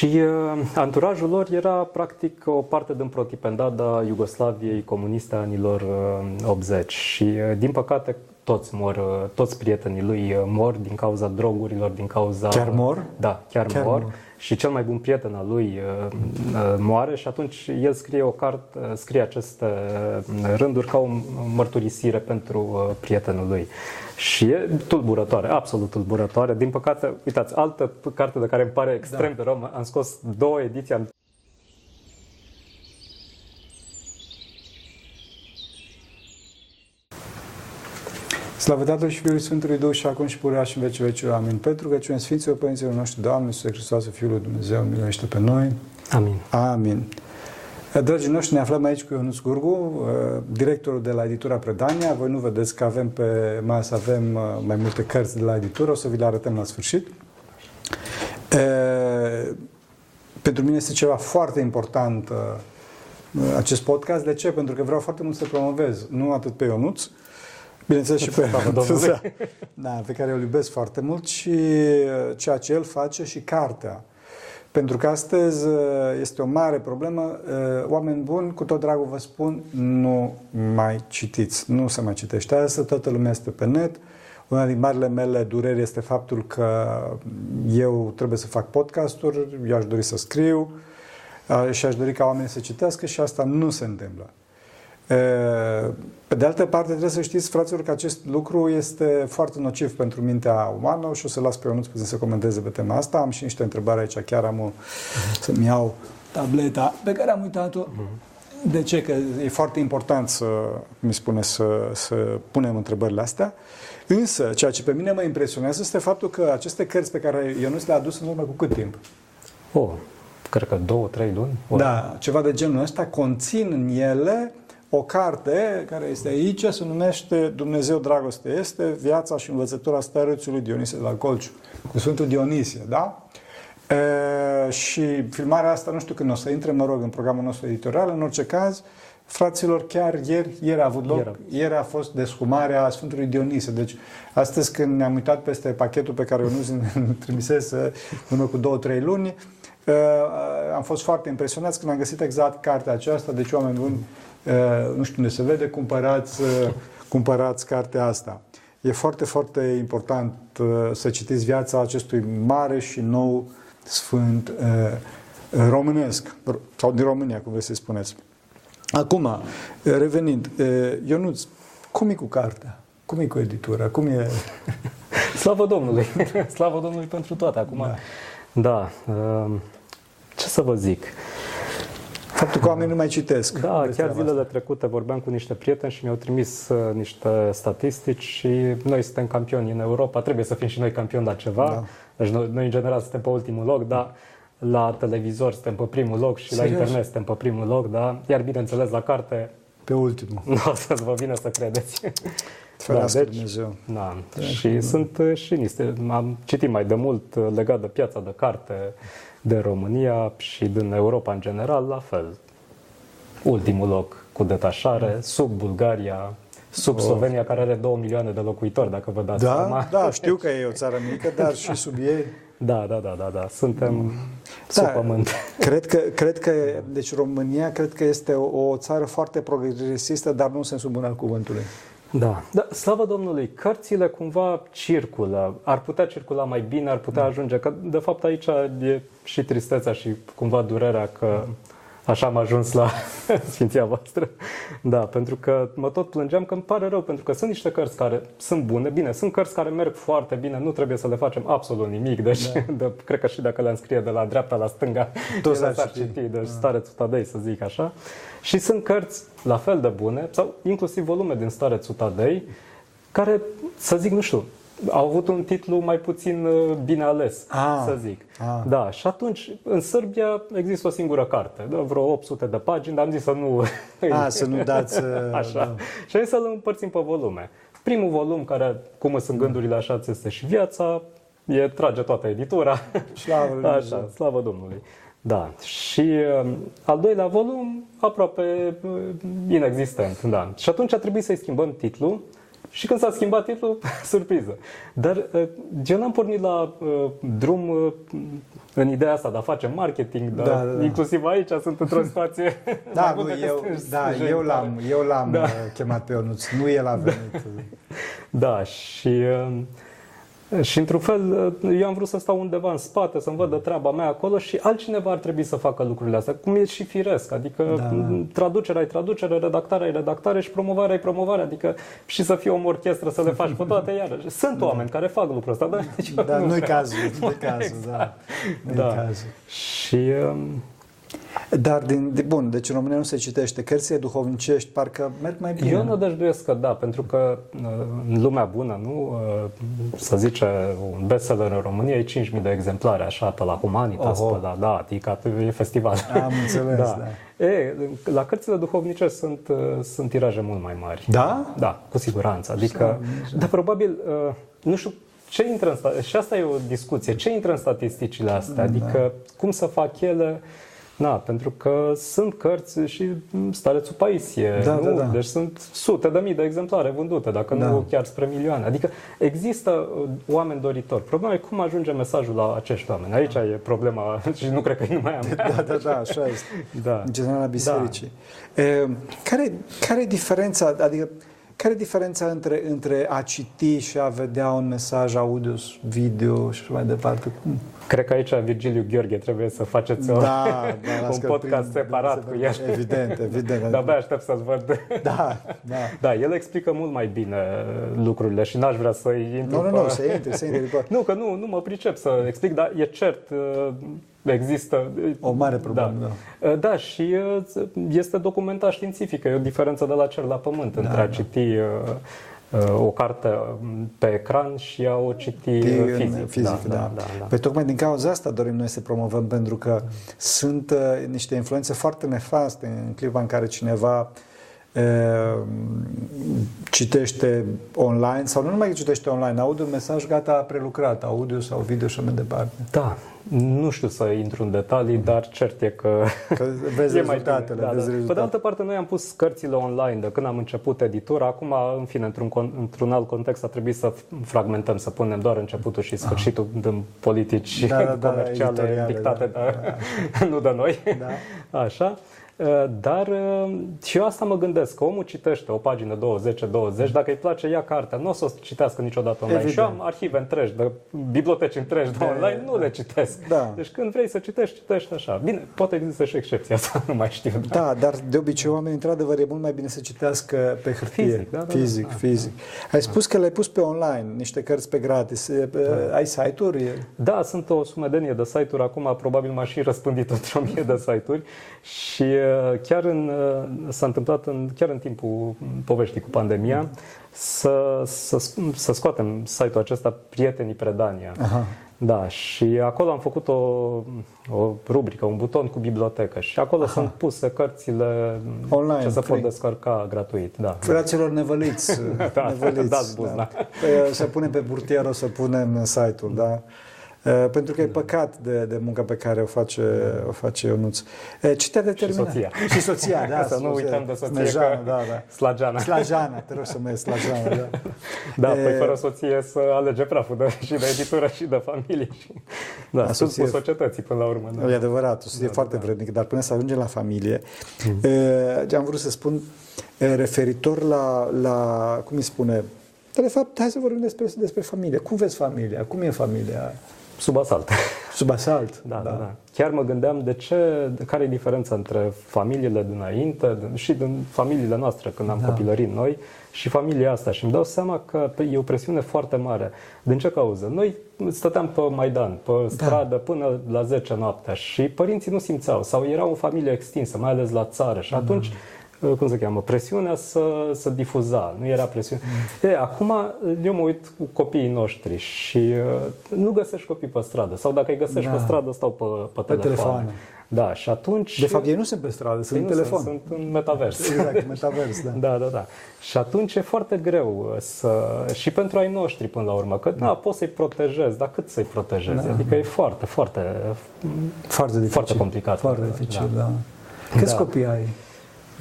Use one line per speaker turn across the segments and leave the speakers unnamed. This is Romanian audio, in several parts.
Și uh, anturajul lor era practic o parte din protipendada Iugoslaviei comuniste a anilor uh, 80 și uh, din păcate toți mor, uh, toți prietenii lui uh, mor din cauza drogurilor, din cauza...
Chiar mor?
Da, chiar,
Chiar
mor.
mor.
Și cel mai bun prieten al lui uh, uh, moare și atunci el scrie o carte, uh, scrie aceste uh, rânduri ca o mărturisire pentru uh, prietenul lui. Și e tulburătoare, absolut tulburătoare. Din păcate, uitați, altă carte de care îmi pare extrem de rău, am scos două ediții, am
Slavă Tatălui și Fiului Sfântului Duh și acum și purea și în vecii vecii. Amin. Pentru că cine Sfinților Părinților noștri, Doamne, Iisuse Hristos, Fiul lui Dumnezeu, miluiește pe noi.
Amin.
Amin. Dragii noștri, ne aflăm aici cu Ionuț Gurgu, directorul de la editura Predania. Voi nu vedeți că avem pe masă avem uh, mai multe cărți de la editură, o să vi le arătăm la sfârșit. E, pentru mine este ceva foarte important uh, acest podcast. De ce? Pentru că vreau foarte mult să promovez, nu atât pe Ionuț, bineînțeles și pe
Slavă Domnului.
Da, da, pe care îl iubesc foarte mult și uh, ceea ce el face și cartea. Pentru că astăzi uh, este o mare problemă. Uh, Oameni buni, cu tot dragul vă spun, nu mai citiți. Nu se mai citește asta, toată lumea este pe net. Una din marile mele dureri este faptul că eu trebuie să fac podcasturi, eu aș dori să scriu uh, și aș dori ca oamenii să citească și asta nu se întâmplă. Pe de altă parte, trebuie să știți, fraților, că acest lucru este foarte nociv pentru mintea umană și o să las pe Ionuț puțin să comenteze pe tema asta. Am și niște întrebări aici, chiar am o, să-mi iau tableta pe care am uitat-o. De ce? Că e foarte important să, mi spune, să, să punem întrebările astea. Însă, ceea ce pe mine mă impresionează este faptul că aceste cărți pe care Ionuț le-a adus în urmă cu cât timp?
Oh, cred că două, trei luni.
Da, ceva de genul ăsta, conțin în ele o carte care este aici, se numește Dumnezeu Dragoste este, viața și învățătura starețului Dionisie de la Colciu, cu Sfântul Dionisie, da? E, și filmarea asta, nu știu când o să intre, mă rog, în programul nostru editorial, în orice caz, fraților, chiar ieri, ieri a avut loc, ieri, ieri a fost deshumarea Sfântului Dionisie. Deci, astăzi când ne-am uitat peste pachetul pe care Ionuț îmi trimisese în urmă cu două, trei luni, Uh, am fost foarte impresionați când am găsit exact cartea aceasta, deci oameni buni, uh, nu știu unde se vede, cumpărați, uh, cumpărați cartea asta. E foarte, foarte important să citiți viața acestui mare și nou sfânt românesc, sau din România, cum vreți să spuneți. Acum, revenind, Ionuț, cum e cu cartea? Cum e cu editura? Cum e...
Slavă Domnului! Slavă Domnului pentru toate! Acum, da. Da. Ce să vă zic?
Faptul că oamenii nu mai citesc.
Da, chiar zilele asta. trecute vorbeam cu niște prieteni și mi-au trimis uh, niște statistici și noi suntem campioni în Europa, trebuie să fim și noi campioni la ceva. Da. Deci noi, noi în general suntem pe ultimul loc, dar la televizor suntem pe primul loc și Serios? la internet suntem pe primul loc, da? Iar bineînțeles la carte
pe ultimul.
Nu o să vă vină să credeți.
da, deci, Dumnezeu.
Da. da. Și sunt uh, și niște, am citit mai de mult uh, legat de piața de carte de România și din Europa în general, la fel. Ultimul loc cu detașare, sub Bulgaria, sub oh. Slovenia, care are 2 milioane de locuitori, dacă vă dați
da,
seama.
Da, știu că e o țară mică, dar și sub ei.
Da, da, da, da, da. Suntem sub da, pământ.
Cred că, cred că, deci România cred că este o, o țară foarte progresistă, dar nu în sensul bun al cuvântului.
Da. da, slavă Domnului, cărțile cumva circulă, ar putea circula mai bine, ar putea ajunge, că de fapt aici e și tristețea și cumva durerea că așa am ajuns la Sfinția voastră. Da, pentru că mă tot plângeam că îmi pare rău, pentru că sunt niște cărți care sunt bune, bine, sunt cărți care merg foarte bine, nu trebuie să le facem absolut nimic, deci da. de, cred că și dacă le înscrie de la dreapta la stânga,
Tot
ele s-ar citi, deci da. starețul Tadei, să zic așa. Și sunt cărți la fel de bune, sau inclusiv volume din starețul Tadei, care, să zic, nu știu, au avut un titlu mai puțin uh, bine ales,
ah,
să zic.
Ah.
Da, și atunci în Serbia există o singură carte, de vreo 800 de pagini, dar am zis să nu...
Ah, să nu dați... Uh,
așa. Da. Și am zis să-l împărțim pe volume. Primul volum, care, cum sunt gândurile așa, ți este și viața, e trage toată editura.
Slavă
Așa, slavă Domnului. Da. Și uh, al doilea volum, aproape uh, inexistent. Da. Și atunci a trebuit să-i schimbăm titlul Și când s-a schimbat titlul, surpriză. Dar uh, eu n-am pornit la uh, drum uh, în ideea asta de a face marketing, dar
Da, da, da.
inclusiv aici sunt într-o situație
Da,
mai
nu,
bună
eu,
decât
da,
stânjeni
eu
tare.
l-am, eu l-am
Da.
da. chemat pe Ionuț, nu el a venit.
Da, și, uh, și într-un fel uh, eu am vrut să stau undeva în spate, să-mi văd de treaba mea acolo și altcineva ar trebui să facă lucrurile astea, cum e și firesc, adică
Da.
da. traducerea e traducere, redactarea e redactare și promovarea e promovare, adică și să fii om orchestră să le faci pe toate iarăși. Sunt oameni care fac lucrul ăsta, dar deci eu
Dar
nu
nu-i
vreau.
cazul, nu-i cazul, da. Nu-i
Da.
cazul.
Și um,
Dar, din, de, bun, deci în România nu se citește. Cărțile duhovnicești parcă merg mai bine.
Eu nădăjduiesc că da, pentru că uh, în lumea bună, nu, uh, să zice, un bestseller în România e 5.000 de exemplare, așa, pe la Humanitas,
Oho.
pe la, da, adică e festival.
Am înțeles, da.
E, la cărțile duhovnice sunt, uh, sunt tiraje mult mai mari.
Da?
Da, cu siguranță. Adică, dar probabil, uh, nu știu, ce intră în sta- și asta e o discuție, ce intră în statisticile astea? Adică, cum să fac ele? Na, pentru că sunt cărți și mm, starețul Paisie,
Da,
nu?
da, da.
Deci sunt sute de mii de exemplare vândute, dacă
Da.
nu chiar spre milioane. Adică există uh, oameni doritori. Problema e cum ajunge mesajul la acești oameni. Aici e problema și nu cred că e numai a mea.
Da, da, da, așa este.
Da.
În general, la bisericii. E, care, care e diferența, adică, care e diferența între, între a citi și a vedea un mesaj audio, video și așa mai departe? Cum?
Cred că aici Virgiliu Gheorghe trebuie să faceți o,
Da, da, las
un
că
podcast
prin-
separat cu el.
Evident, evident.
De-abia aștept să-ți văd.
Da, da.
Da, el explică mult mai bine lucrurile și n-aș vrea să-i intru
Nu, nu,
pe-
nu, să intri, să intri. bă.
Nu, că nu, nu mă pricep să explic, dar e cert, uh, există...
O mare problemă,
da. Uh, Da, și uh, este documentat științific, e o diferență de la cer la pământ
Da,
între a
da.
citi uh, uh, o carte um, pe ecran și a o citi uh,
În
fizic.
fizic da, da,
da, da.
Păi tocmai din cauza asta dorim noi să promovăm, pentru că sunt uh, niște influențe foarte nefaste în clipa în care cineva uh, citește online, sau nu numai că citește online, aude un mesaj gata prelucrat, audio sau video și așa mai departe.
Da, nu știu să intru în detalii, dar cert e că,
Că vezi
e mai
rezultatele,
bine. Da,
vezi
da. Pe de
rezultatele.
altă parte, noi am pus cărțile online de când am început editura. Acum, în fine, într-un, con- într-un alt context, a trebuit să fragmentăm, să punem doar începutul și sfârșitul din politici
Da, da, da,
comerciale
editoriale,
dictate,
da.
de, nu de noi.
Da.
Așa. Uh, Dar uh, și eu asta mă gândesc, că omul citește o pagină 20-20, dacă îi place, ia cartea, nu o să o citească niciodată online.
Evident.
Și eu am arhive întregi, de biblioteci întregi de
Da,
online, nu
da.
le citesc.
Da.
Deci când vrei să citești, citești așa. Bine, poate există și excepția asta, nu mai știu.
Da, dar de obicei oamenii, într-adevăr, e mult mai bine să citească pe hârtie.
Fizic, da, da, da.
fizic,
Da,
fizic. Ai spus că le-ai pus pe online, niște cărți pe gratis. E,
Da.
Ai site-uri?
Da, sunt o sumedenie de site-uri acum, probabil m-aș și răspândit într-o mie de site-uri și uh, chiar în, uh, s-a întâmplat în, chiar în timpul poveștii cu pandemia să, să, să scoatem site-ul acesta Prietenii Predania.
Aha.
Da, și acolo am făcut o, o rubrică, un buton cu bibliotecă și acolo Aha. sunt puse cărțile
Online,
ce se pot
free.
descărca gratuit. Da.
Fraților nevăliți.
Da,
nevăliți
dați buzna.
Păi, Să punem pe burtier, o să punem în site-ul, da? Uh, Pentru că e păcat de, de munca pe care o face, o face Ionuț. Uh, Ce te-a determinat?
soția.
Și soția, da.
Să nu
soția.
uităm de soție
Snejana,
că-
da, da.
Slajana.
Slajana, te rog să mă iei, Slajana, da.
Da,
E,
păi fără soție să alege praful de, și de editură și de familie. Și, da,
Da,
sunt
soție-
cu societății până la urmă. Da.
E adevărat, o să fie
Da,
foarte
da.
vrednic, dar până să ajungem la familie, mm. am vrut să spun e, referitor la, la cum îi spune, dar de fapt, hai să vorbim despre, despre familie. Cum vezi familia? Cum e familia?
Sub asalt.
Sub asalt?
Da, da, da. Chiar mă gândeam de ce, de care e diferența între familiile dinainte din- și din familiile noastre când am
Da.
da. copilărit noi și familia asta și îmi dau seama că e o presiune foarte mare. Din ce cauză? Noi stăteam pe Maidan, pe stradă până la 10 noaptea și părinții nu simțeau sau era o familie extinsă, mai ales la țară și atunci cum se cheamă, presiunea să, să difuza, nu era presiune. E, acum eu mă uit cu copiii noștri și uh, nu găsești copii pe stradă sau dacă îi găsești
Da.
pe stradă stau pe, pe,
Pe
telefoane.
telefoane.
Da, și atunci...
De fapt, ei nu sunt pe stradă, sunt
Ei
în
nu
telefon.
Sunt, sunt în metavers.
Exact, metavers, da.
Da, da, da. Și atunci e foarte greu să... Și pentru ai noștri până la urmă, că da, poți să-i protejezi, dar cât să-i protejezi?
Da.
Adică e foarte, foarte...
Foarte dificil.
Foarte complicat.
Foarte
Da.
dificil, da. Câți
Da.
copii ai?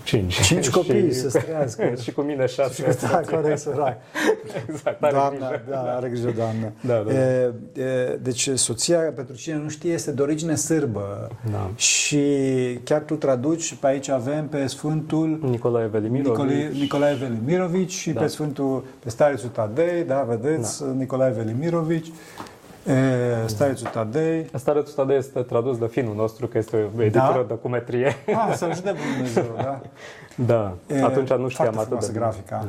Cinci.
Cinci copii
și,
să trăiască.
și cu mine șase.
Da, corect, sărac.
exact, are
Doamna,
grijă.
da, are grijă, doamnă.
Da, da.
E, e, deci soția, pentru cine nu știe, este de origine sârbă.
Da.
Și chiar tu traduci, pe aici avem pe Sfântul
Nicolae Velimirovici.
Nicolae, Nicolae Velimirovici și
Da.
pe Sfântul, pe Starețul Tadei, da, vedeți, Nicolae Velimirovici, e, Starețul Tadei.
Starețul Tadei este tradus de finul nostru, că este o editură
Da?
de cumetrie.
Ah, să ajute Dumnezeu, da.
Da,
E,
atunci nu știam
foarte
atât
frumoasă
de bine.
grafica.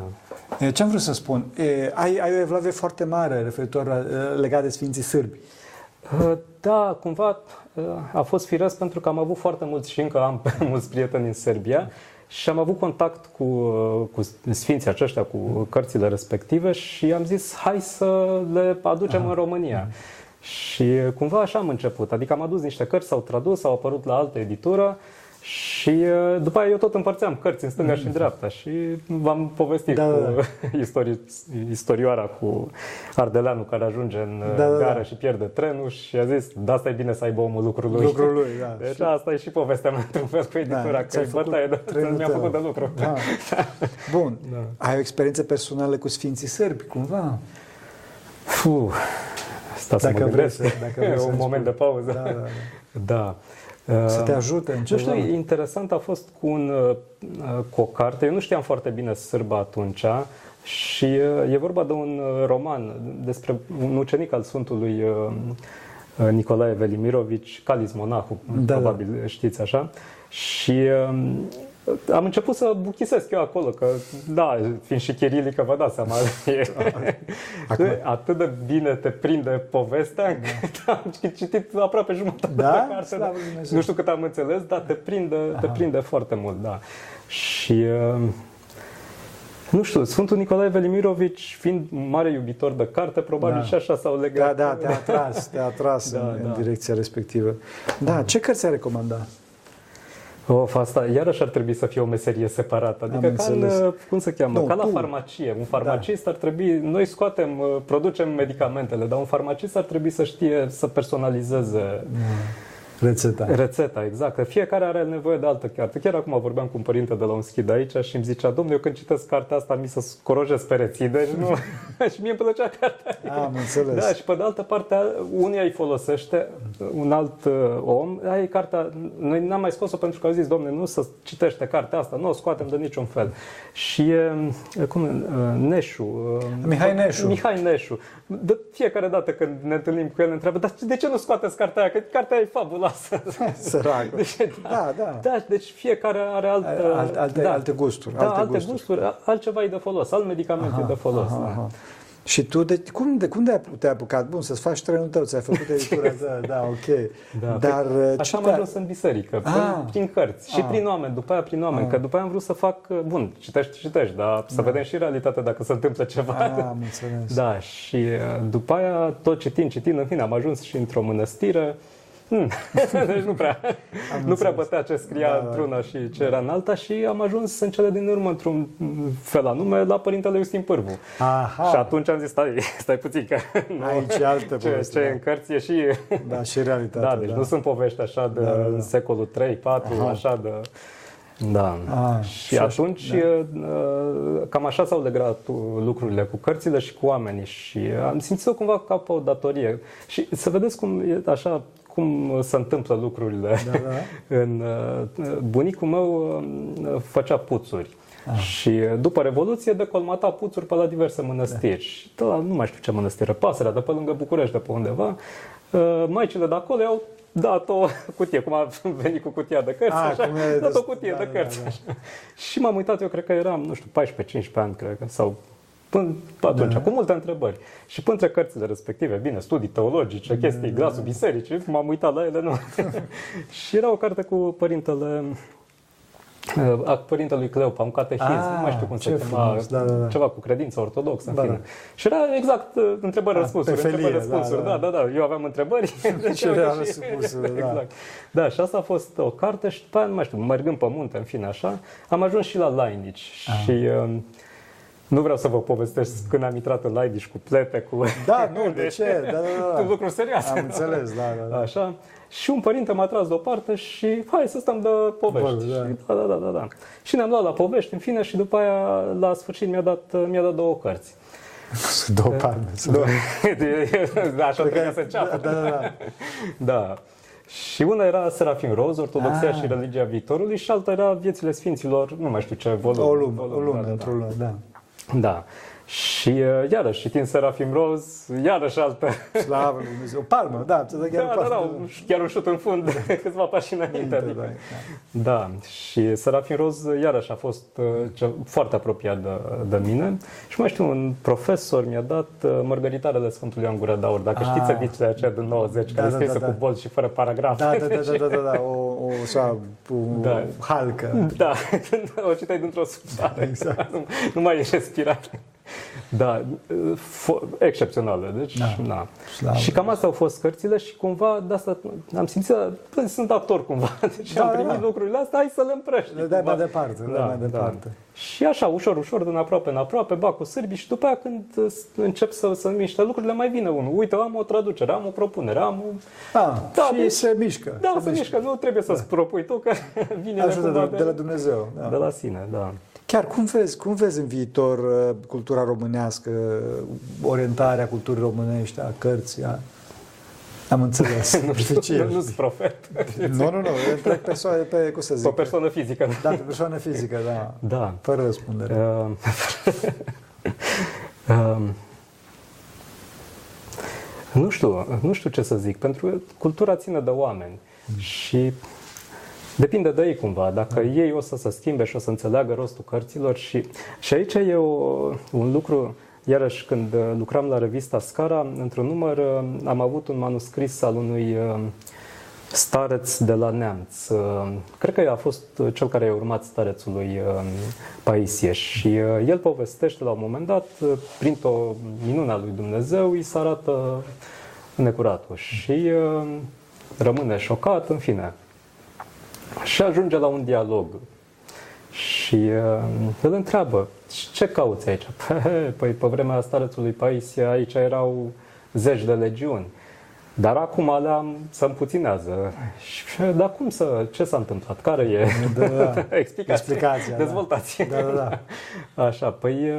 Da.
E, Ce am vrut să spun? E, ai, ai o evlavie foarte mare referitor la, legat de Sfinții Sârbi.
Uh, Da, cumva uh, a fost firesc pentru că am avut foarte mulți și încă am mulți prieteni în Serbia și am avut contact cu, uh, cu sfinții aceștia, cu cărțile respective și am zis hai să le aducem în România. Și uh, cumva așa am început, adică am adus niște cărți, s-au tradus, au apărut la altă editură și uh, după aia eu tot împărțeam cărți în stânga și în dreapta și v-am povestit
Da,
cu
da,
istori, istorioara cu Ardeleanu care ajunge în
Da, da, da.
gară și pierde trenul și a zis, da, asta e bine să aibă omul lucrul lui.
Lucrul lui, da.
Deci asta e și povestea mea într-un fel cu editura, că
ți-ai
e
făcut
bătaie de,
trenul
mi-a
tău.
făcut de lucru.
Da. Bun.
Da.
Ai o experiență personală cu Sfinții Sârbi, cumva?
Fuh, sta să
Dacă
mă
vrei
gândesc.
să- dacă vrei să
Un
îmi
moment
spui.
de pauză.
Da, da, da.
Da.
Să te
Uh,
ajute în
Nu
ceva.
știu, interesant a fost cu, un, uh, cu o carte. Eu nu știam foarte bine sârba atunci și uh, e vorba de un uh, roman despre un ucenic al Sfântului uh, uh, Nicolae Velimirovici, Calis Monahu,
Da,
probabil știți așa. Și um, am început să buchisesc eu acolo, că da, fiind și chirilică, vă dați seama, e,
Acum-
atât de bine te prinde povestea, încât am citit aproape jumătate
Da?
de carte.
Slavă lui Dumnezeu.
Nu știu cât am înțeles, dar te prinde, te prinde foarte mult, da. Și uh, nu știu, Sfântul Nicolae Velimirovici, fiind mare iubitor de carte, probabil
Da.
și așa s-au
Da,
legat.
da, te-a atras, te-a atras
Da,
în, în
da.
direcția respectivă. Da, ce cărți ai recomanda?
Of, asta iarăși ar trebui să fie o meserie separată. Adică
Am
ca în,
înțeles.
uh, cum se cheamă,
Nu,
ca la
tu.
farmacie. Un farmacist ar trebui, noi scoatem, uh, producem medicamentele, dar un farmacist ar trebui să știe să personalizeze
Rețeta.
Rețeta, exact. Că Fiecare are nevoie de altă carte. Chiar acum vorbeam cu un părinte de la un schid aici și îmi zicea, domnule, eu când citesc cartea asta mi se scorojesc pereții, deci nu... și mie îmi plăcea cartea.
Am înțeles.
Da, și pe de altă parte, unia îi folosește, un alt uh, om, aia e cartea, noi n-am mai scos-o pentru că au zis, domnule, nu să citește cartea asta, nu o scoatem de niciun fel. Și, uh, cum, uh, Neșu. uh,
Mihai Neșu.
Mihai Neșu. De fiecare dată când ne întâlnim cu el, ne întreabă, dar de ce nu scoateți cartea aia? Că cartea aia e fabuloasă.
Sărac.
Deci,
Da, da.
da, deci fiecare are alt,
Alte, alte,
da,
alte gusturi.
da, alte, gusturi. gusturi, altceva e de folos, alt medicament e de folos.
Aha,
da.
aha. Și tu, de, cum, de, cum de te-ai apucat? Bun, să-ți faci trenul tău, ți-ai făcut editura ta, da, ok.
Da,
Dar
păi,
ce
Așa am
te-a-
ajuns în biserică,
Ah.
prin, prin cărți și
Ah.
prin oameni, după aia prin oameni,
Ah.
că după aia am vrut să fac, bun, citești, citești, dar să vedem și realitatea dacă se întâmplă ceva.
Ah, am înțeles.
Da, și uh, după aia, tot citind, citind, în fine, am ajuns și într-o mănăstire. Hmm. deci nu prea, nu prea bătea ce scria
Da, da.
într-una și ce era în alta și am ajuns în cele din urmă, într-un fel anume, la Părintele Iustin Pârvu.
Aha.
Și atunci am zis, stai, stai puțin, că nu,
Aici e altă
ce,
poveste,
ce
da.
în cărți e și...
Da, și realitatea.
Da, deci nu sunt povești așa de
Da, da, da.
în secolul 3, 4,
Aha.
așa de... Da.
Ah,
și
și așa,
atunci,
da.
uh, cam așa s-au legat uh, lucrurile cu cărțile și cu oamenii și am simțit-o cumva ca pe o datorie. Și să vedeți cum e așa cum se întâmplă lucrurile.
Da, da.
În, uh, bunicul meu uh, făcea puțuri. Și după Revoluție decolmata puțuri pe la diverse mănăstiri. Și de la, nu mai știu ce mănăstire, Pasărea, de pe lângă București, de pe undeva. Uh, Maicile de acolo i-au dat o cutie, cum a venit cu cutia de cărți,
Ah,
așa,
cum e
dat
de-
o cutie
da,
de
da,
cărți.
da.
așa. Și m-am uitat, eu cred că eram, nu știu, 14-15 ani, cred că, sau până atunci,
Da.
cu multe întrebări. Și până între cărțile respective, bine, studii teologice, chestii, glasul bisericii, m-am uitat la ele, nu. și era o carte cu părintele a părintelui Cleopa, un catehism,
Ah,
nu mai știu cum
ce
se chema,
frumos, da, da, da.
ceva cu credință ortodoxă, în
Da,
fine.
da.
Și era exact uh, întrebări-răspunsuri,
pe felie,
întrebări-răspunsuri,
da,
da,
da.
da, da, eu aveam întrebări. deci
Și
eu
era
și-
răspunsurile, da.
exact. Da, și asta a fost o carte și după aia, nu mai știu, mergând pe munte, în fine, așa, am ajuns și la Lainici
Ah.
și uh, Nu vreau să vă povestesc când am intrat în Laidiș cu plete, cu...
Da, nu, de ce? Da, da, da.
lucruri serioase.
Am înțeles, da, da. da.
Așa. Și un părinte m-a tras deoparte și hai să stăm de povești.
Bun, da.
Și, da, da, da, da, da. Și ne-am luat la povești, în fine, și după aia, la sfârșit, mi-a dat, mi-a dat două cărți.
Două palme.
Două. da, așa trebuia să înceapă.
Da, da, da.
Da. Și una era Serafim Rose, Ortodoxia
Ah.
și religia viitorului și alta era Viețile Sfinților, nu mai știu ce volum.
O lună,
volum,
o lună,
da, da,
într-o lună, da.
Da. Да. Și uh, iarăși, citind Serafim Rose, iarăși altă.
Slavă lui Dumnezeu. O palmă, da, ți chiar
Da, da, da, un- chiar un șut în fund, câțiva pași înainte.
Da,
Adică.
da.
Da, și Serafim Roz iarăși a fost uh, ce- foarte apropiat de, de mine și mai știu, un profesor mi-a dat uh, Mărgăritarele Sfântului Ioan Gură de Aur, dacă
Ah.
știți ediția aceea din 90,
Da,
care
da,
e scrisă
da, da.
cu bolți și fără paragrafe.
Da, da, da, da, da, da, da, o, o, așa, o
Da.
halcă.
Da, o citeai dintr-o subsoare.
Exact.
Nu, nu mai e respirare. Da, fo- excepțională. Deci,
Da.
da. da.
Slavă.
Și cam astea au fost cărțile și cumva de asta am simțit, bă, sunt actor cumva. Deci
Da,
am
da,
primit
da.
lucrurile astea, hai să le împrăști.
Le dai
cumva.
mai departe, le dai mai departe.
Și așa, ușor, ușor, din aproape în aproape, ba cu sârbii și după aia când uh, încep să, să miște lucrurile, mai vine unul. Uite, am o traducere, am o propunere, am o...
Ah,
Da,
și
deci-
se mișcă.
Da, se mișcă, nu trebuie să-ți propui tu, că vine
Ajută de,
cumva
la- de la Dumnezeu. Da.
de la sine, da.
Chiar cum vezi, cum vezi în viitor uh, cultura românească, orientarea culturii românești, a cărții, a... Am înțeles.
Nu știu,
ce
nu sunt profet.
Nu, nu, nu, întreg persoane, pe, cum să
Pe
zic,
o persoană fizică.
da, pe persoană fizică, da,
Da.
fără răspundere.
Uh, um, nu știu, nu știu ce să zic, pentru că cultura ține de oameni și depinde de ei cumva, dacă ei o să se schimbe și o să înțeleagă rostul cărților și, și aici e o, un lucru, iarăși când uh, lucram la revista Scara, într-un număr uh, am avut un manuscris al unui uh, stareț de la Neamț. Uh, Cred că a fost uh, cel care a urmat starețului uh, Paisie și uh, el povestește la un moment dat, uh, printr-o minune a lui Dumnezeu, îi se arată necuratul și uh, rămâne șocat, în fine. Și ajunge la un dialog. Și uh, îl întreabă, ce cauți aici? Păi pe vremea starețului Paisie aici erau zeci de legiuni. Dar acum le-am, se împuținează. Și, dar cum să, ce s-a întâmplat? Care e
Da, da.
explicația?
Explicația, da.
Dezvoltație.
Da, da, da.
Așa, păi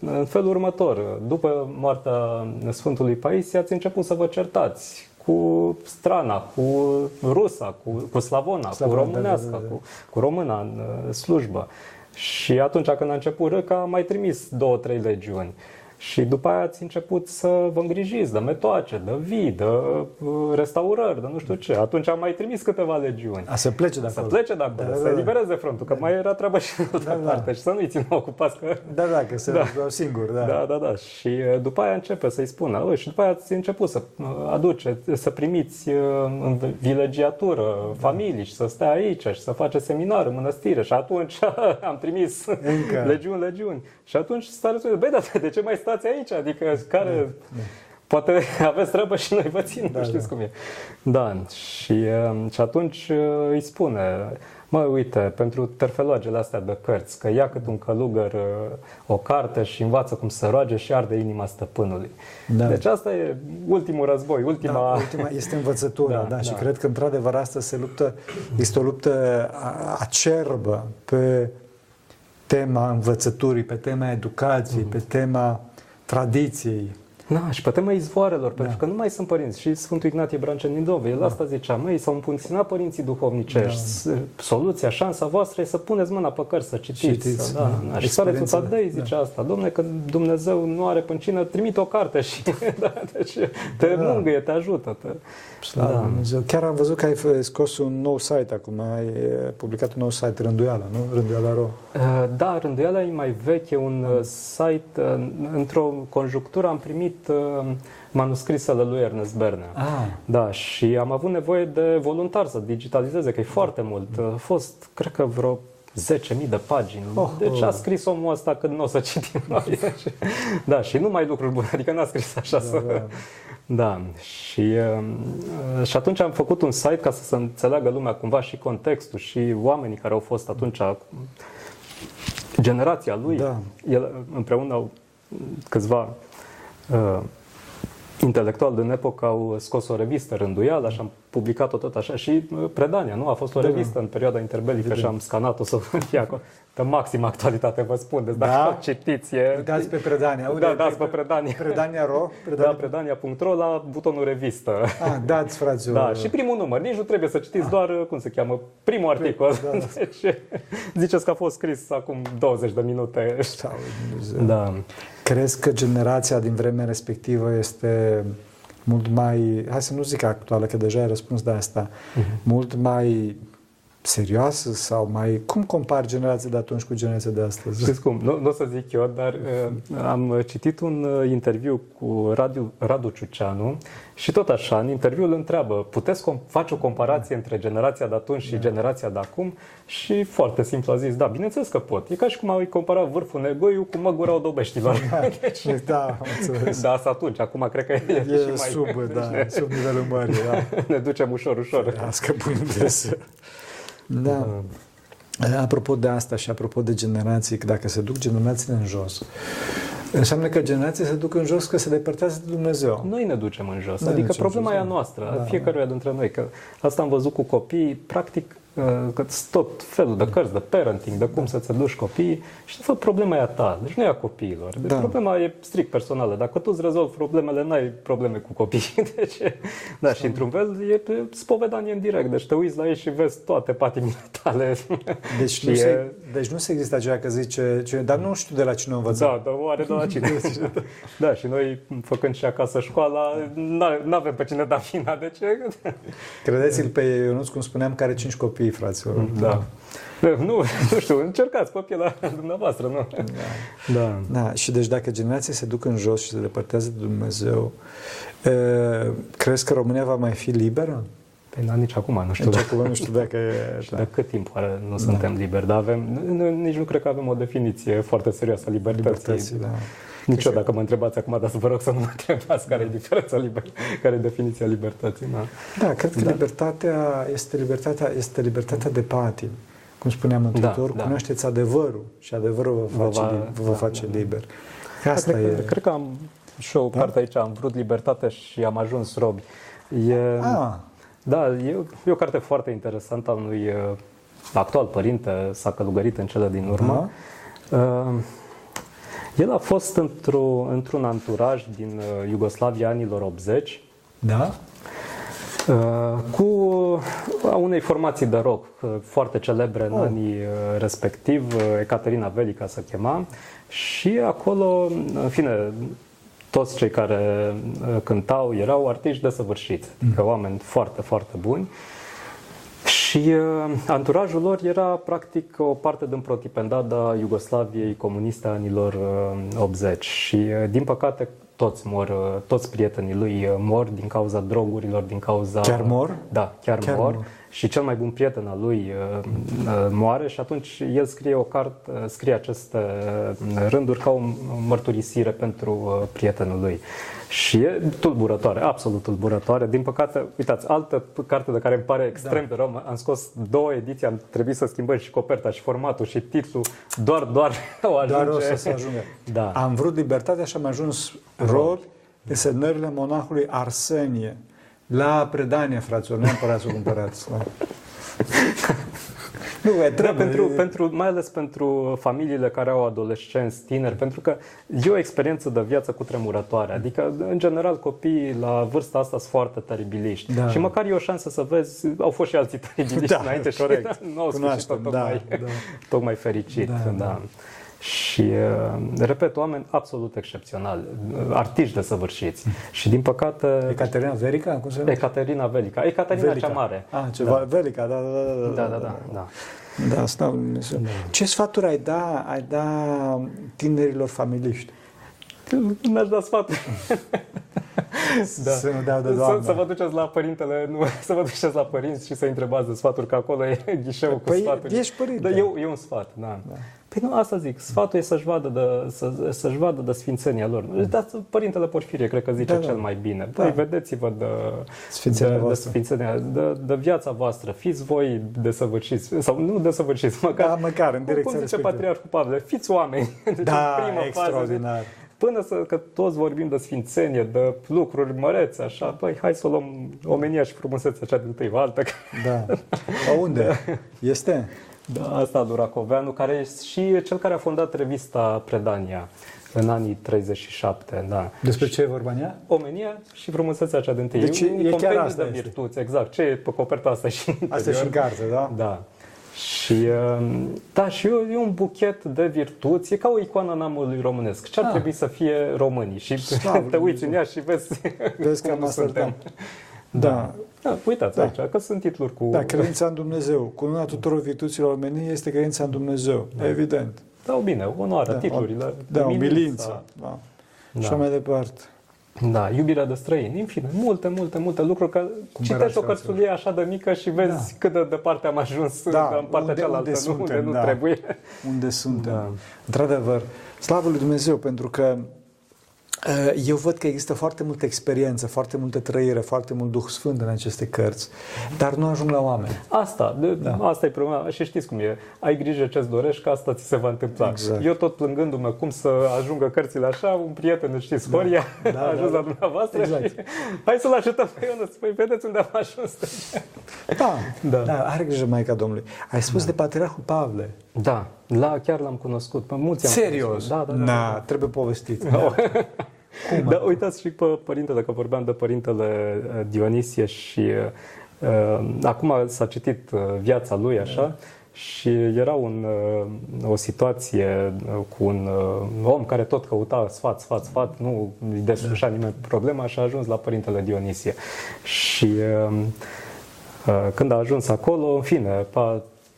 în felul următor, după moartea Sfântului Paisie ați început să vă certați cu strana, cu rusa, cu, cu slavona,
Slavona,
cu românească,
da, da, da, da.
Cu, cu româna în uh, slujbă. Și atunci când a început Râca, a mai trimis două, trei legiuni. Și după aia ați început să vă îngrijiți de metoace, de vii, de uh, restaurări, de nu știu ce. Atunci am mai trimis câteva legiuni.
A să plece de
Să
acolo.
plece de acolo,
Da, da,
să
da.
elibereze frontul, că mai era treabă și în altă
Da, da.
parte și să nu-i țină ocupați că...
Da, da, că se
Da.
da. singur, da.
Da, da, da. Și uh, după aia începe să-i spună, "Ui, și după aia ați început să uh, aduce, să primiți uh, în vilegiatură familii și să stea aici și să face seminar în mănăstire. Și atunci am trimis
Încă.
legiuni, legiuni. Și atunci stare spune, băi, dar de ce mai stați aici? Adică care... Poate aveți treabă și noi vă țin,
Da,
da, știți
da.
cum e. Da, și, uh, și atunci uh, îi spune, mă, uite, pentru terfeloagele astea de cărți, că ia cât un călugăr uh, o carte și învață cum să roage și arde inima stăpânului.
Da.
Deci asta e ultimul război, ultima...
Da, ultima este învățătura, da,
Da,
da, și
da.
cred că într-adevăr asta se luptă, este o luptă a- acerbă pe tema învățăturii, pe tema educației,
Mhm.
pe tema tradiției.
Da, și pe tema izvoarelor, da. pentru că nu mai sunt părinți. Și Sfântul Ignatie Brancea Nidove, el asta zicea, măi, s-au împunținat părinții duhovnicești. Da. Soluția, șansa voastră e să puneți mâna pe cărți, să citiți.
Citiți,
să,
da.
da. Da. Și Starețul
Experiențele,
Tadei zicea asta, domne, că Dumnezeu nu are pâncină, trimite o carte și da, deci te
Da.
da. mângâie, te ajută. Te...
Slavă
Da.
Dumnezeu. Chiar am văzut că ai f- scos un nou site acum, ai e, publicat un nou site, Rânduiala, nu? Rânduiala.ro.
Uh, Da, rânduiala e mai veche, un uh, site, uh, într-o conjunctură am primit uh, manuscrisele lui Ernest Bernea.
Ah,
Da, și am avut nevoie de voluntari să digitalizeze, că e foarte mult. A fost, cred că vreo 10.000 de pagini.
Oh,
deci a
oh.
scris omul ăsta când nu o să citim noi. da, și nu mai lucruri bune, adică n-a scris așa
Da,
să...
da.
Da, și, uh, și atunci am făcut un site ca să se înțeleagă lumea cumva și contextul și oamenii care au fost atunci generația lui,
Da.
el împreună au câțiva uh, intelectuali din epocă au scos o revistă rânduială și am publicat-o tot așa și uh, predania, nu? A fost o
Da.
revistă în perioada interbelică și am scanat-o să fie acolo. De maximă actualitate, vă spun. Deci dacă
Da?
o citiți, e...
Uitați pe Predania. Unde
Da,
e
dați pe predanie.
Predania Ro?
Da,
Predania...
predania.ro la butonul revistă.
Ah, dați, fraților.
Da, și primul număr, nici nu trebuie să citiți doar, cum se cheamă, primul articol.
da, da.
Deci, ziceți că a fost scris acum 20 de minute.
Sau Dumnezeu.
Da.
Crezi că generația din vremea respectivă este mult mai, hai să nu zic actuală, că deja ai răspuns de asta,
Mhm.
mult mai serioasă sau mai... Cum compari generația de atunci cu generația de astăzi?
Știți cum? Nu, nu o să zic eu, dar uh, am citit un uh, interviu cu Radu, Radu Ciuceanu și tot așa, în interviu îl întreabă, puteți com- face o comparație între generația de atunci și generația de acum? Și foarte simplu a zis, da, bineînțeles că pot. E ca și cum ai compara vârful negoiu cu măgura odobeștilor. Deci,
Da, am înțeles.
da, asta atunci, acum cred că e, și
E
mai...
sub, da, sub nivelul mării, da.
Ne ducem ușor, ușor.
Asta punem de să... Da. Apropo de asta și apropo de generații, că dacă se duc generațiile în jos, înseamnă că generații se duc în jos că se depărtează de Dumnezeu.
Noi ne ducem în jos.
Noi ne
adică
ducem
problema
jos,
e a
da.
noastră,
Da,
a fiecăruia dintre noi. Că asta am văzut cu copiii, practic, uh, că sunt tot felul de cărți de parenting, de cum să-ți duci copiii și de fapt problema e a ta, deci nu e a copiilor. Deci
Da.
problema e strict personală. Dacă tu îți rezolvi problemele, n-ai probleme cu copiii. Deci, da, și într-un fel e spovedanie în direct. Deci te uiți la ei și vezi toate patimile tale.
Deci
Și
nu,
e-
se, deci nu se există aceea că zice, ce, dar nu știu de la cine o învățat.
Da, dar oare de la cine? da, și noi, făcând și acasă școala, nu avem pe cine da vina. De ce?
Credeți-l pe Ionuț, cum spuneam, care cinci copii, fraților.
Da. Nu, nu știu, încercați pe pielea dumneavoastră, nu? Da.
Da, și deci dacă generația se duc în jos și se depărtează de Dumnezeu, e, crezi că România va mai fi liberă?
Păi, da, nici acum, nu știu.
Deci
Dacă,
acum nu știu dacă e...
și de cât timp oare nu suntem liberi, dar avem, nu, nici nu cred că avem o definiție foarte serioasă a libertății.
Libertății, da.
Nici eu, dacă mă întrebați acum, dar să vă rog să nu mă întrebați care e diferența liber, care e definiția libertății. Da.
Da, cred că libertatea este libertatea, este libertatea de patim. Cum spunea Mântuitorul,
Da, da.
cunoașteți adevărul și adevărul vă
Vă
face,
va-
li- vă va
da,
face
da.
liber. Că Asta
cred,
e...
Că, cred că am și o
Da?
carte aici, am vrut libertate și am ajuns robi. E,
Ah,
Da, e, e o carte foarte interesantă al unui uh, actual părinte, s-a călugărit în cele din urmă.
Da.
Uh, el a fost într-o, într-un anturaj din uh, Iugoslavia anilor 80
da?
uh, cu a unei formații de rock uh, foarte celebre în
Oh.
anii uh, respectiv, uh, Ecaterina Velica se chema și acolo, în fine, toți cei care uh, cântau erau artiști desăvârșiți, adică oameni foarte, foarte buni. Și uh, anturajul lor era practic o parte din protipendada Iugoslaviei comuniste a anilor uh, 80 și uh, din păcate toți mor, uh, toți prietenii lui uh, mor din cauza drogurilor, din cauza...
Chiar mor?
Da, chiar,
Chiar
mor.
mor.
Și cel mai bun prieten al lui uh, uh, moare și atunci el scrie o carte, uh, scrie aceste uh, rânduri ca o mărturisire pentru uh, prietenul lui. Și e tulburătoare, absolut tulburătoare. Din păcate, uitați, altă carte de care îmi pare extrem de rău, am scos două ediții, am trebuit să schimbăm și coperta și formatul și titlul, doar, doar o ajunge.
Doar o să se ajungă.
Da.
Am vrut libertatea și am ajuns rob de semnările monahului Arsenie. La predanie, fraților, neapărat să o cumpărați. Da. nu, e
Da,
trebuie.
pentru, pentru, mai ales pentru familiile care au adolescenți, tineri, pentru că e o experiență de viață cu tremurătoare. Adică, în general, copiii la vârsta asta sunt foarte teribiliști.
Da.
Și măcar e o șansă să vezi, au fost și alții teribiliști
Da,
înainte și
corect.
nu au sfârșit
Cunoaștem,
tocmai,
da, da.
tocmai fericit.
Da,
Da,
da.
Da. Și, uh, repet, oameni absolut excepționali, uh, artiști desăvârșiți. Și, din păcate,
Ecaterina Verica? Cum se numește?
Ecaterina Velica. Ecaterina
Velica.
cea mare.
Ah, ceva, Velica, da, da, da.
Da, da, da. da.
Da, asta lui Dumnezeu. Ce sfaturi ai da, ai da tinerilor familiști?
Mi-aș da sfaturi.
da. să nu dea de
să, să vă duceți la părintele, nu, să vă duceți la părinți și să întrebați de sfaturi, că acolo e ghișeul păi, cu sfaturi.
Ești părinte.
Da, e, e un sfat, da. da. Păi nu, asta zic, sfatul e să-și vadă de, să, să-și vadă de sfințenia lor. Mm. Dar părintele Porfirie cred că zice da, da. cel mai bine. Păi da. vedeți-vă de sfințenia, de, de, sfințenia de, de, viața voastră. Fiți voi desăvârșiți, sau nu desăvârșiți, măcar,
da, măcar în direcția
Cum zice Patriarhul Pavel, fiți oameni.
Deci da, prima extraordinar. Fază,
până să, că toți vorbim de sfințenie, de lucruri măreți, așa, băi, hai să o luăm omenia și frumusețea cea din tâi, altă.
Da. A unde? Este?
Da, asta Duracoveanu, care e și cel care a fondat revista Predania în anii 37, da.
Despre ce e vorba în ea?
Omenia și frumusețea cea din tâi.
Deci e, e chiar asta
de virtuți, exact. Ce e pe coperta asta și
Asta și în carte, da?
Da. Și, um, da, și e un buchet de virtuți, e ca o icoană namului românesc. Ce ar ah. trebui să fie românii? Și Slavă, te uiți în ea și vezi,
vezi cum nu suntem.
Da. Da. da. Uitați da. aici, că sunt titluri cu...
Da, credința în Dumnezeu. Cununa tuturor virtuților omeniei este credința în Dumnezeu. Da. Evident.
Da, bine, onoarea, da, titlurile.
Da, umilința. Da. da. Și mai departe.
Da, iubirea de străini, în fine, multe, multe, multe lucruri. Că citești o cărțulie așa de mică și vezi da. cât de departe am ajuns da, în partea unde, cealaltă, unde, nu, suntem, unde nu da. trebuie.
Unde suntem. Da. Într-adevăr, slavă lui Dumnezeu, pentru că Eh, eu văd că există foarte multă experiență, foarte multă trăire, foarte mult Duh Sfânt în aceste cărți, dar nu ajung la oameni.
Asta, de, da. asta e problema. Și știți cum e. Ai grijă ce-ți dorești, că asta ți se va întâmpla. Exact. Eu tot plângându-mă cum să ajungă cărțile așa, un prieten, știți, Horia, da. da, a ajuns da, la dumneavoastră exact. și hai să-l ajutăm pe Ionuț. Păi vedeți unde am ajuns.
Da, da. da are grijă Maica Domnului. Ai spus da. de Patriarhul Pavle.
Da, la, chiar l-am cunoscut. Mulți am
Serios?
Cunoscut.
Da, da, da, da. da. trebuie povestit. Da.
Cum? Da, uitați și pe părintele, că vorbeam de părintele uh, Dionisie și uh, uh, acum s-a citit uh, viața lui așa da. și era un, uh, o situație cu un uh, om care tot căuta sfat, sfat, sfat, nu îi deslușa da. nimeni problema și a ajuns la părintele Dionisie. Și când a ajuns acolo, în fine,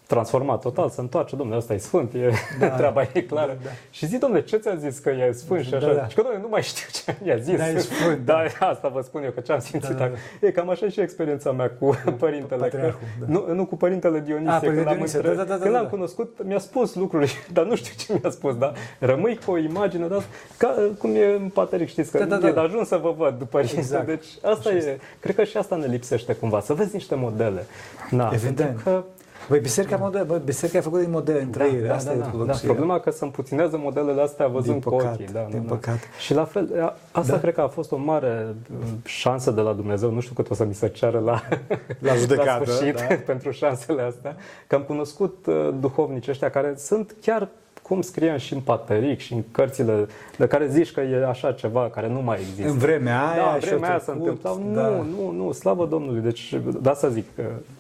transformat total, se întoarce, domnule, ăsta e sfânt, e, da, treaba e clară. Da, da. Și zi, domnule, ce ți-a zis că e sfânt și așa? Da, da. Și că, domnule, nu mai știu ce mi-a zis.
Da, e sfânt.
Da, da, asta vă spun eu, că ce am simțit. Da, da, da. E cam așa și experiența mea cu părintele. Că, da. nu, nu cu părintele Dionisie. A, când, Dionisie, am, da, da, da, când da, l-am cunoscut, mi-a spus lucruri, dar nu știu ce mi-a spus, da? Rămâi cu o imagine, da? Ca, cum e în Pateric, știți, că da, da, da. e de ajuns să vă văd după exact. Deci asta așa e, cred că și asta ne lipsește cumva, să vezi niște modele.
Na, Evident. Că Băi, biserica, model, băi, biserica a făcut din modele în trăire. Da, asta da,
e da, da. Problema că se împuținează modelele astea văzând din păcat, cu ochii. Da,
din da, păcat. Da.
Și la fel, asta da. cred că a fost o mare uh, șansă de la Dumnezeu. Nu știu cât o să mi se ceară la,
la, judecată,
la sfârșit da. pentru șansele astea. Că am cunoscut uh, duhovnici ăștia care sunt chiar cum scriem și în Pateric și în cărțile de care zici că e așa ceva care nu mai există.
În vremea aia,
da, în vremea aia se întâmplau. Da. Nu, nu, nu, slavă Domnului. Deci, da să zic,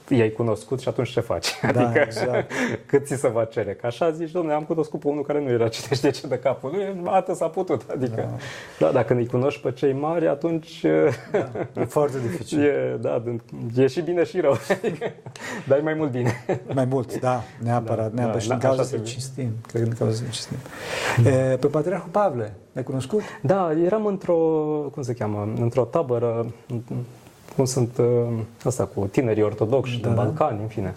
i-ai cunoscut și atunci ce faci? Da, adică exact. cât ți se va cere? Că așa zici, domnule, am cunoscut pe unul care nu era citește ce de capul lui, atât s-a putut. Adică, da. da, dacă îi cunoști pe cei mari, atunci...
Da, e foarte dificil.
E, da, e și bine și rău. Adică, dai mai mult bine.
Mai mult, da, neapărat. Da, neapărat. Da, și în cauza să cinstim. Cred că să cinstim. E, pe Patriarhul Pavle, l-ai cunoscut?
Da, eram într-o, cum se cheamă, într-o tabără cum sunt uh, asta cu tinerii ortodoxi da, din Balcani, în fine.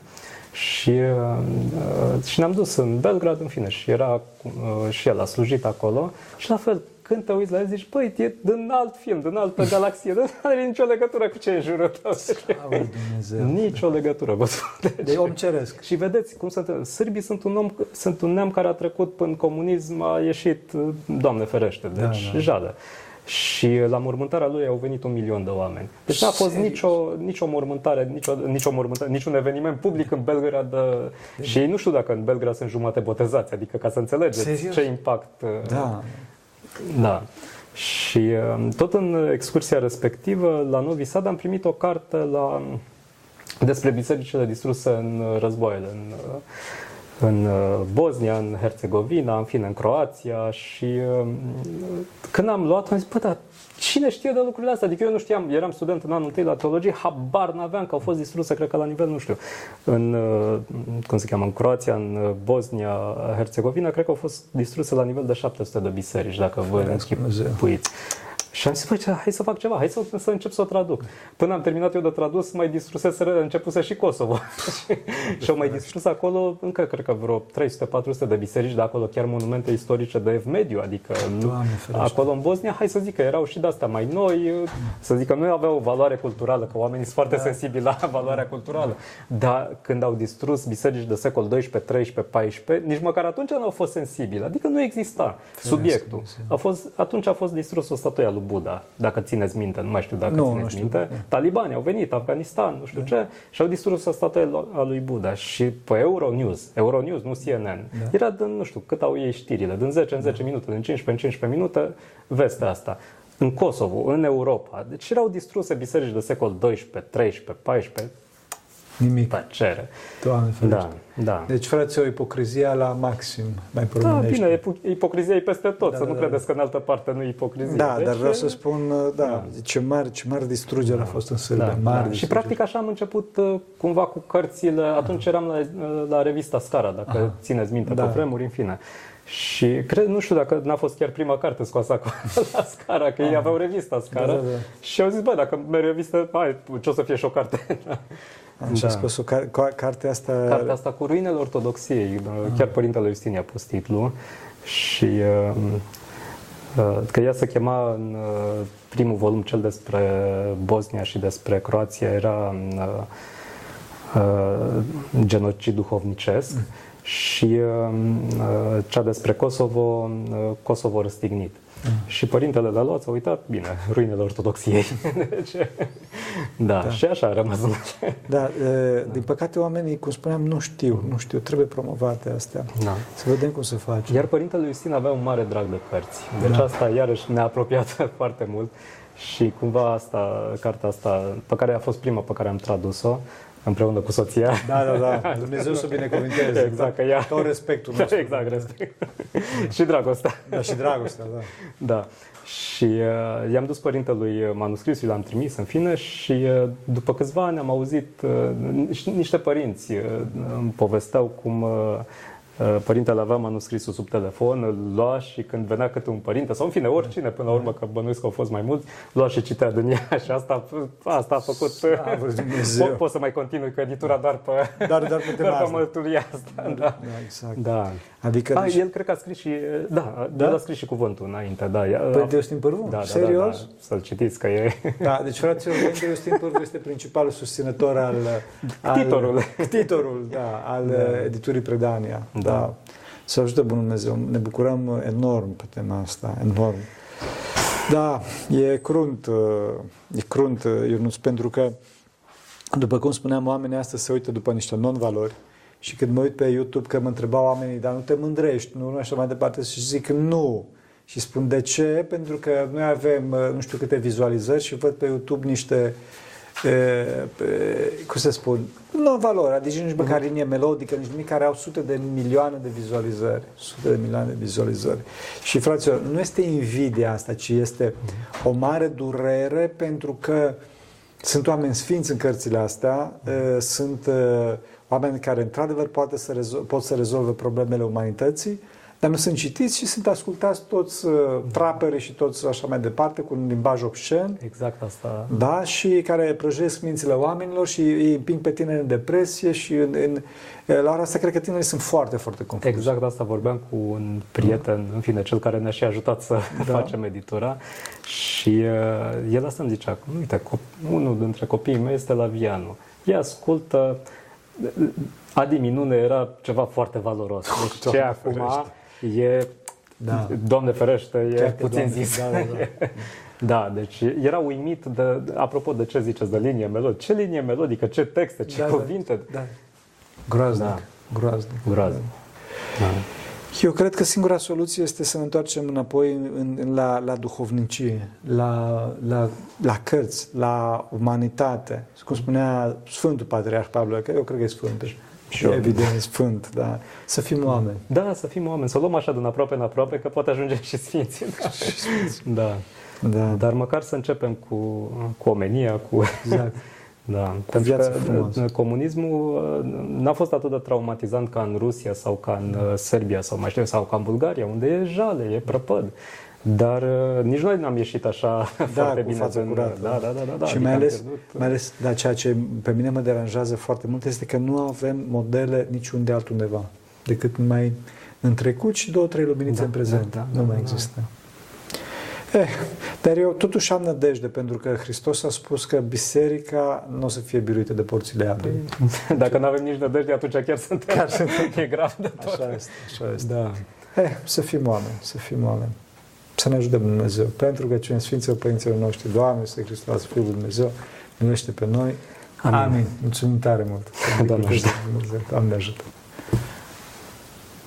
Și, uh, și ne-am dus în Belgrad, în fine, și era uh, și el a slujit acolo și la fel, când te uiți la el, zici, păi, e din alt film, din altă galaxie, nu are nicio legătură cu ce e în jurul tău.
Dumnezeu.
Nicio legătură, vă spun.
Deci, de om ceresc.
Și vedeți cum sunt. Sârbii sunt un, om, sunt un neam care a trecut până comunism, a ieșit, Doamne ferește, deci da, da. jadă și la mormântarea lui au venit un milion de oameni. Deci n-a fost nicio, nicio mormântare, nicio, nicio mormântare, niciun eveniment public în Belgrad. De... Și ei nu știu dacă în Belgrad sunt jumate botezați, adică ca să înțelegeți Serios? ce impact. Uh,
da.
Da. Și um, tot în excursia respectivă, la Novi Sad, am primit o carte la, despre bisericile distruse în războaiele, în uh, în uh, Bosnia, în Herțegovina, în fine, în Croația și uh, când am luat, am zis, bă, dar cine știe de lucrurile astea? Adică eu nu știam, eram student în anul întâi la teologie, habar n-aveam că au fost distruse, cred că la nivel, nu știu, în, uh, cum se cheamă, în Croația, în Bosnia, Herțegovina, cred că au fost distruse la nivel de 700 de biserici, dacă vă închipuiți. Și am zis, băi, ce- hai să fac ceva, hai să, să încep să o traduc. Până am terminat eu de tradus, mai distrusese, începuse și Kosovo. și au mai distrus acolo, încă cred că vreo 300-400 de biserici de acolo, chiar monumente istorice de ev mediu, adică nu,
Doamne ferește.
acolo în Bosnia, hai să zic că erau și de-astea mai noi, să zic că nu aveau o valoare culturală, că oamenii sunt foarte sensibili la valoarea culturală. Dar când au distrus biserici de secol 12, 13, 14, nici măcar atunci nu au fost sensibili, adică nu exista subiectul. A fost, atunci a fost distrus o statuie lui Buddha, dacă țineți minte, nu mai știu dacă
Nu, nu
țineți
știu.
minte. Talibanii au venit, Afganistan, nu știu ce, și au distrus o statuie a lui Buddha. Și pe Euronews, Euronews, nu CNN, era din, nu știu, cât au ei știrile, din 10 în 10 minute, din 15 în 15 minute, vestea asta. În Kosovo, în Europa. Deci erau distruse biserici de secol 12, 13, 14,
Nimic.
tăcere.
Doamne ferește.
Da, da.
Deci, frate, o ipocrizia la maxim, mai
Da,
românește.
bine, ipo- ipocrizia e peste tot,
Da,
să
da,
nu
da.
credeți că în altă parte nu e ipocrizie.
Da,
Deci,
dar vreau să spun, da, ce mare, ce mare distrugere a fost în Serbia.
Da,
mare
da. Și
distrugere.
practic așa am început uh, cumva cu cărțile, atunci eram la, uh, la revista Scara, dacă
Aha.
țineți minte,
Da.
pe vremuri, în fine. Și cred, nu știu dacă n-a fost chiar prima carte scoasă acolo la Scara, că ei aveau revista Scara
Da, da, da.
și au zis, bă, dacă merg revistă, hai, ce o să fie și o carte.
Și a
Da.
scos o car- ca- cartea asta...
Cartea asta cu ruinele ortodoxiei, uh, chiar părintele Iustin i-a pus titlul și uh, uh, că ea se chema în uh, primul volum cel despre Bosnia și despre Croația era uh, uh, genocid duhovnicesc și uh, uh, cea despre Kosovo, uh, Kosovo răstignit. Și părintele l-a luat, s-a uitat, bine, ruinele ortodoxiei. Deci, da, da, și așa a rămas.
Da, e, din păcate oamenii, cum spuneam, nu știu, nu știu, trebuie promovate astea.
Da.
Să vedem cum se face.
Iar părintele Iustin avea un mare drag de cărți. Deci
Da.
asta iarăși ne-a apropiat foarte mult și cumva asta, cartea asta, pe care a fost prima pe care am tradus-o, împreună cu soția.
Da, da, da. Dumnezeu să binecuvinteze.
Exact, că ea...
Tot respectul nostru.
exact, respect. și dragostea.
Da, și dragostea, da.
Da. Și uh, i-am dus părintelui manuscrisul, l-am trimis în fine și uh, după câțiva ani am auzit uh, niște- niște părinți uh, îmi povesteau cum uh, uh, părintele avea manuscrisul sub telefon, îl lua și când venea câte un părinte, sau în fine oricine, până la urmă, că bănuiesc că au fost mai mulți, lua și citea din ea și asta, asta a făcut...
Slavă lui Dumnezeu.
Po- pot să mai continui cu editura doar pe,
Dar, dar pe tema
doar pe
asta.
mărturia asta. Da.
Da, exact.
da.
Adică,
A,
deci,
el cred că a scris și, da,
Da?
el a scris și cuvântul înainte, da. Ea-
pe
a-
Deustin Pârvu?
da, da,
Serios?
Da, da, să-l citiți că e
Da, deci fraților, Părinte Deustin Pârvu este principalul susținător al... al
Ctitorul.
Ctitorul, da, al
Da.
editurii Predania.
Da.
Da. Să ajută Bunul Dumnezeu. Ne bucurăm enorm pe tema asta, enorm. Da, e crunt, uh, e crunt, uh, Ionuț, pentru că, după cum spuneam, oamenii astăzi se uită după niște non-valori și când mă uit pe YouTube că mă întrebau oamenii, dar nu te mândrești, nu, nu așa mai departe, și zic nu. Și spun de ce? Pentru că noi avem uh, nu știu câte vizualizări și văd pe YouTube niște e, pe, cum să spun, nu valori, adică nici măcar linie melodică, nici nimic care au sute de milioane de vizualizări. Sute de milioane de vizualizări. Și, fraților, nu este invidia asta, ci este o mare durere pentru că sunt oameni sfinți în cărțile astea, e, sunt e, oameni care, într-adevăr, poate să rezol- pot să rezolve problemele umanității, dar nu sunt citiți și sunt ascultați toți uh, traperii și toți așa mai departe, cu un limbaj obscen.
exact asta.
Da, și care prăjesc mințile oamenilor și îi împing pe tine în depresie și în, în, la ora asta cred că tinerii sunt foarte, foarte confuzi.
Exact asta vorbeam cu un prieten, în fine, cel care ne-a și ajutat să
Da.
facem editura și uh, el asta îmi zicea, că, uite, cop- unul dintre copiii mei este la Vianu. Ea ascultă, Adi Minune era ceva foarte valoros. Deci ce
Doamne
acum e,
Da.
Doamne ferește, e
Chiar te,
puțin
Doamne,
zis.
da, da, da.
Da, deci era uimit de, apropo de ce ziceți, de linie melodică. Ce linie melodică, ce texte, ce
Da, da.
cuvinte.
Da. Groaznic.
Da.
Groaznic.
Groaznic. Da.
Eu cred că singura soluție este să ne întoarcem înapoi în, în, la, la duhovnicie, la, la, la cărți, la umanitate. Cum spunea Sfântul Patriarh Pavlu, că eu cred că e Sfânt.
Și eu.
Evident, e Sfânt, da. Să fim oameni.
Da, să fim oameni, să o luăm așa din aproape în aproape, că poate ajungem și sfinți. Da.
Da.
Dar măcar să începem cu, cu omenia, cu...
Exact.
Da, pentru
viață
că
frumoasă.
uh, comunismul uh, n-a fost atât de traumatizant ca în Rusia sau ca în uh, Serbia sau mai știu, sau ca în Bulgaria, unde e jale, e prăpăd. Dar uh, nici noi n-am ieșit așa
Da,
foarte
cu
bine.
față
din-
curată.
Da, da, da, da, da.
și
adică
mai
am
ales,
pierdut, uh,
mai ales da, ceea ce pe mine mă deranjează foarte mult este că nu avem modele niciunde altundeva decât mai în trecut și două, trei luminițe
Da,
în prezent.
da, da,
nu
da,
mai
da.
există. Eh, dar eu totuși am nădejde pentru că Hristos a spus că biserica nu o să fie biruită de porțile Iadului.
Dacă nu avem nici nădejde, atunci chiar suntem.
Chiar
e grav de tot.
Așa este, așa este.
Da.
Eh, să fim oameni, să fim oameni. Să ne ajute Dumnezeu. Pentru că cine Sfinților Părinților noștri, Doamne, este Hristos, Fiul lui Dumnezeu, miluiește pe noi.
Amin.
Amin. Mulțumim tare mult.
Doamne ajută.
Dumnezeu. Doamne ajută.